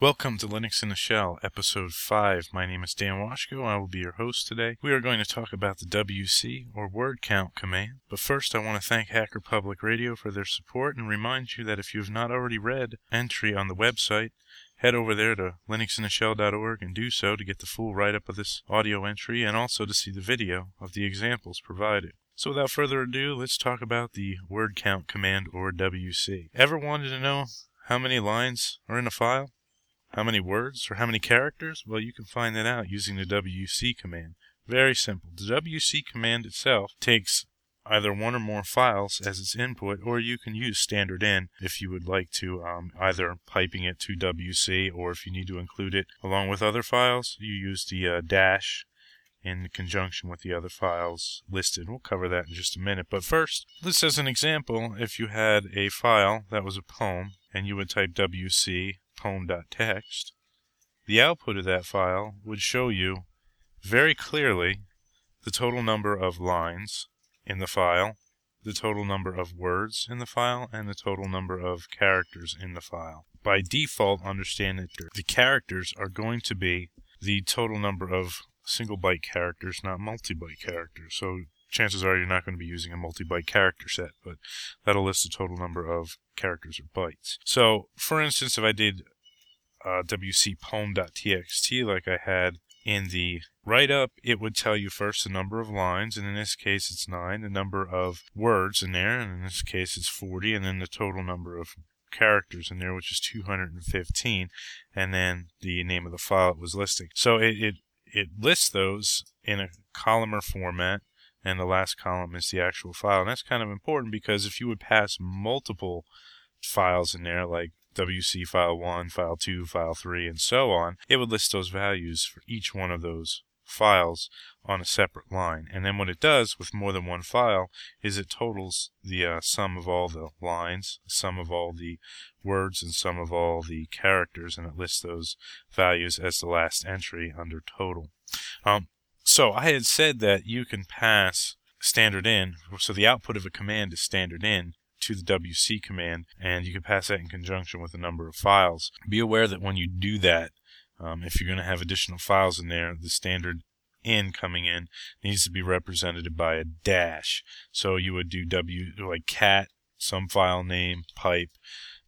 Welcome to Linux in the Shell, Episode 5. My name is Dann Washko. I will be your host today. We are going to talk about the WC, or word count command. But first, I want to thank Hacker Public Radio for their support and remind you that if you have not already read entry on the website, head over there to linuxintheshell.org and do so to get the full write up of this audio entry and also to see the video of the examples provided. So without further ado, let's talk about the word count command or WC. Ever wanted to know how many lines are in a file? How many words or how many characters? Well, you can find that out using the WC command. Very simple. The WC command itself takes either one or more files as its input, or you can use standard in if you would like to, um, either piping it to WC, or if you need to include it along with other files, you use the uh, dash in conjunction with the other files listed. We'll cover that in just a minute. But first, this as an example, if you had a file that was a poem and you would type wc poem.txt, the output of that file would show you very clearly the total number of lines in the file, the total number of words in the file, and the total number of characters in the file. By default, understand that the characters are going to be the total number of single byte characters, not multi byte characters. So chances are you're not going to be using a multi byte character set, but that'll list the total number of characters or bytes. So, for instance, if I did uh, wc poem.txt like I had in the write up, it would tell you first the number of lines, and in this case it's 9, the number of words in there, and in this case it's 40, and then the total number of characters in there, which is 215, and then the name of the file it was listing. So it, it it lists those in a columnar format, and the last column is the actual file. And that's kind of important because if you would pass multiple files in there, like WC file 1, file 2, file 3, and so on, it would list those values for each one of those files on a separate line. And then what it does with more than one file is it totals the uh, sum of all the lines, sum of all the words, and sum of all the characters, and it lists those values as the last entry under total. Um, so I had said that you can pass standard in, so the output of a command is standard in to the WC command, and you can pass that in conjunction with a number of files. Be aware that when you do that, um, if you're going to have additional files in there, the standard in coming in needs to be represented by a dash. So you would do W like cat, some file name, pipe,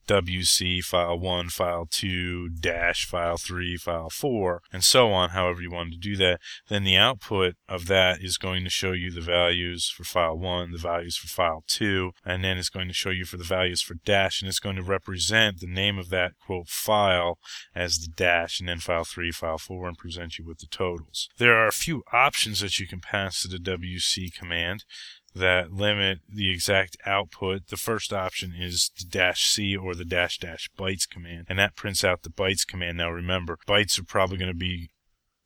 WC file 1, file 2, dash file 3, file 4, and so on, however you want to do that. Then the output of that is going to show you the values for file 1, the values for file 2, and then it's going to show you for the values for dash, and it's going to represent the name of that quote file as the dash, and then file 3, file 4, and present you with the totals. There are a few options that you can pass to the WC command that limit the exact output. The first option is the dash C or the dash dash bytes command, and that prints out the bytes command. Now remember, bytes are probably going to be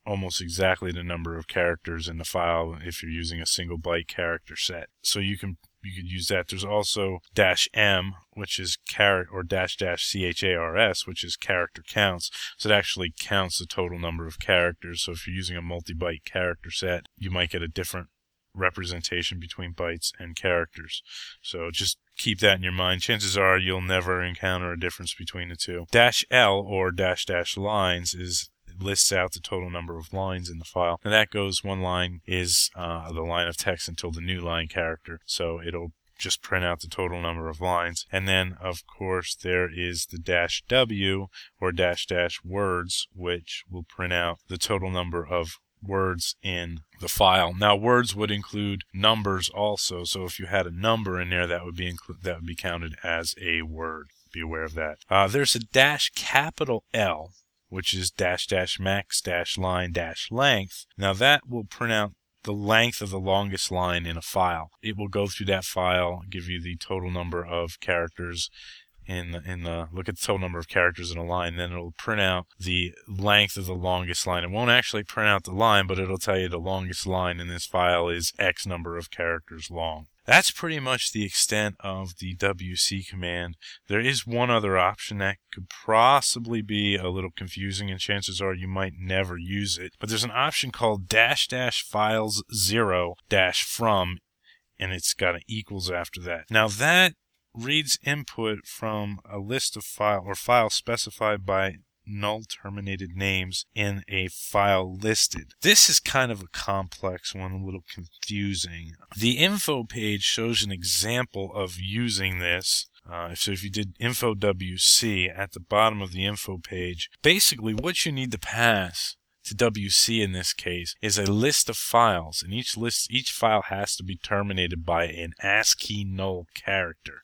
almost exactly the number of characters in the file if you're using a single byte character set. So you can you could use that. There's also dash M, which is character, or dash dash C H A R S, which is character counts. So it actually counts the total number of characters. So if you're using a multi-byte character set, you might get a different representation between bytes and characters. So just keep that in your mind. Chances are you'll never encounter a difference between the two. Dash L or dash dash lines is lists out the total number of lines in the file. And that goes one line is uh, the line of text until the new line character. So it'll just print out the total number of lines. And then, of course, there is the dash W or dash dash words, which will print out the total number of words in the file. Now, words would include numbers also. So if you had a number in there, that would be inclu- that would be counted as a word. Be aware of that. Uh, there's a dash capital L, which is dash dash max dash line dash length. Now that will print out the length of the longest line in a file. It will go through that file, give you the total number of characters in the, in the look at the total number of characters in a line, then it'll print out the length of the longest line. It won't actually print out the line, but it'll tell you the longest line in this file is X number of characters long. That's pretty much the extent of the WC command. There is one other option that could possibly be a little confusing, and chances are you might never use it. But there's an option called dash dash files zero dash from, and it's got an equals after that. Now that reads input from a list of file or files specified by null terminated names in a file listed. This is kind of a complex one, a little confusing. The info page shows an example of using this. Uh, so if you did info WC at the bottom of the info page, basically what you need to pass to WC in this case is a list of files, and each list, each file has to be terminated by an ASCII null character,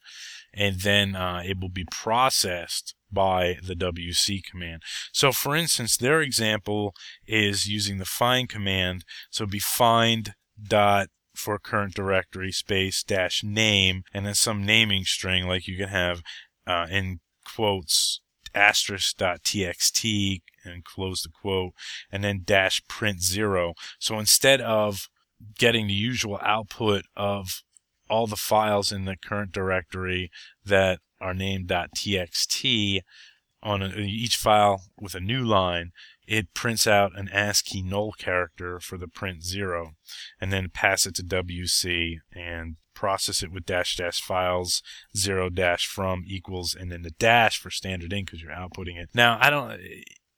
and then uh, it will be processed by the WC command. So for instance, their example is using the find command. So be find dot for current directory space dash name and then some naming string like you can have uh, in quotes asterisk dot txt and close the quote and then dash print zero. So instead of getting the usual output of all the files in the current directory that are named .txt on a, each file with a new line, it prints out an ASCII null character for the print zero, and then pass it to WC and process it with dash dash files zero dash from equals and then the dash for standard in because you're outputting it. Now I don't.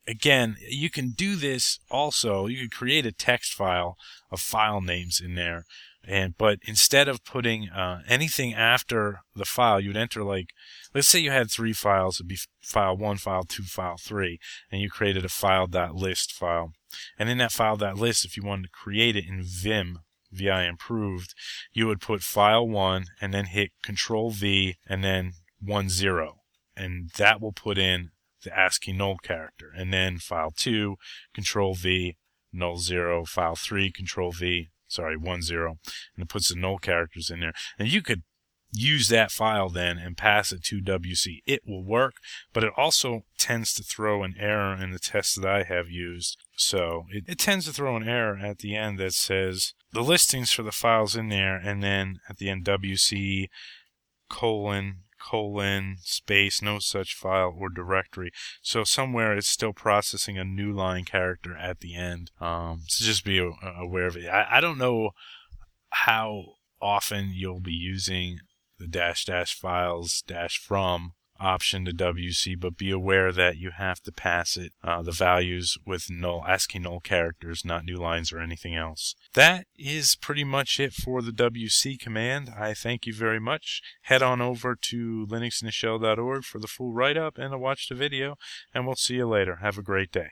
Again, you can do this also. You could create a text file of file names in there and but instead of putting uh, anything after the file, you would enter like, let's say you had three files, it'd be file one, file two, file three, and you created a file dot list file. And in that file dot list, if you wanted to create it in Vim, VI improved, you would put file one and then hit Control V and then one zero, and that will put in the ASCII null character. And then file two, Control V, null zero, file three, Control V, sorry, one zero, and it puts the null characters in there. And you could use that file then and pass it to WC. It will work, but it also tends to throw an error in the test that I have used. So it, it tends to throw an error at the end that says the listings for the files in there, and then at the end WC colon colon space no such file or directory. So somewhere it's still processing a new line character at the end. Um, so just be aware of it. I, I don't know how often you'll be using the dash dash files dash from option to WC, but be aware that you have to pass it uh, the values with null ASCII null characters, not new lines or anything else. That is pretty much it for the WC command. I thank you very much. Head on over to linuxintheshell.org for the full write-up and to watch the video, and we'll see you later. Have a great day.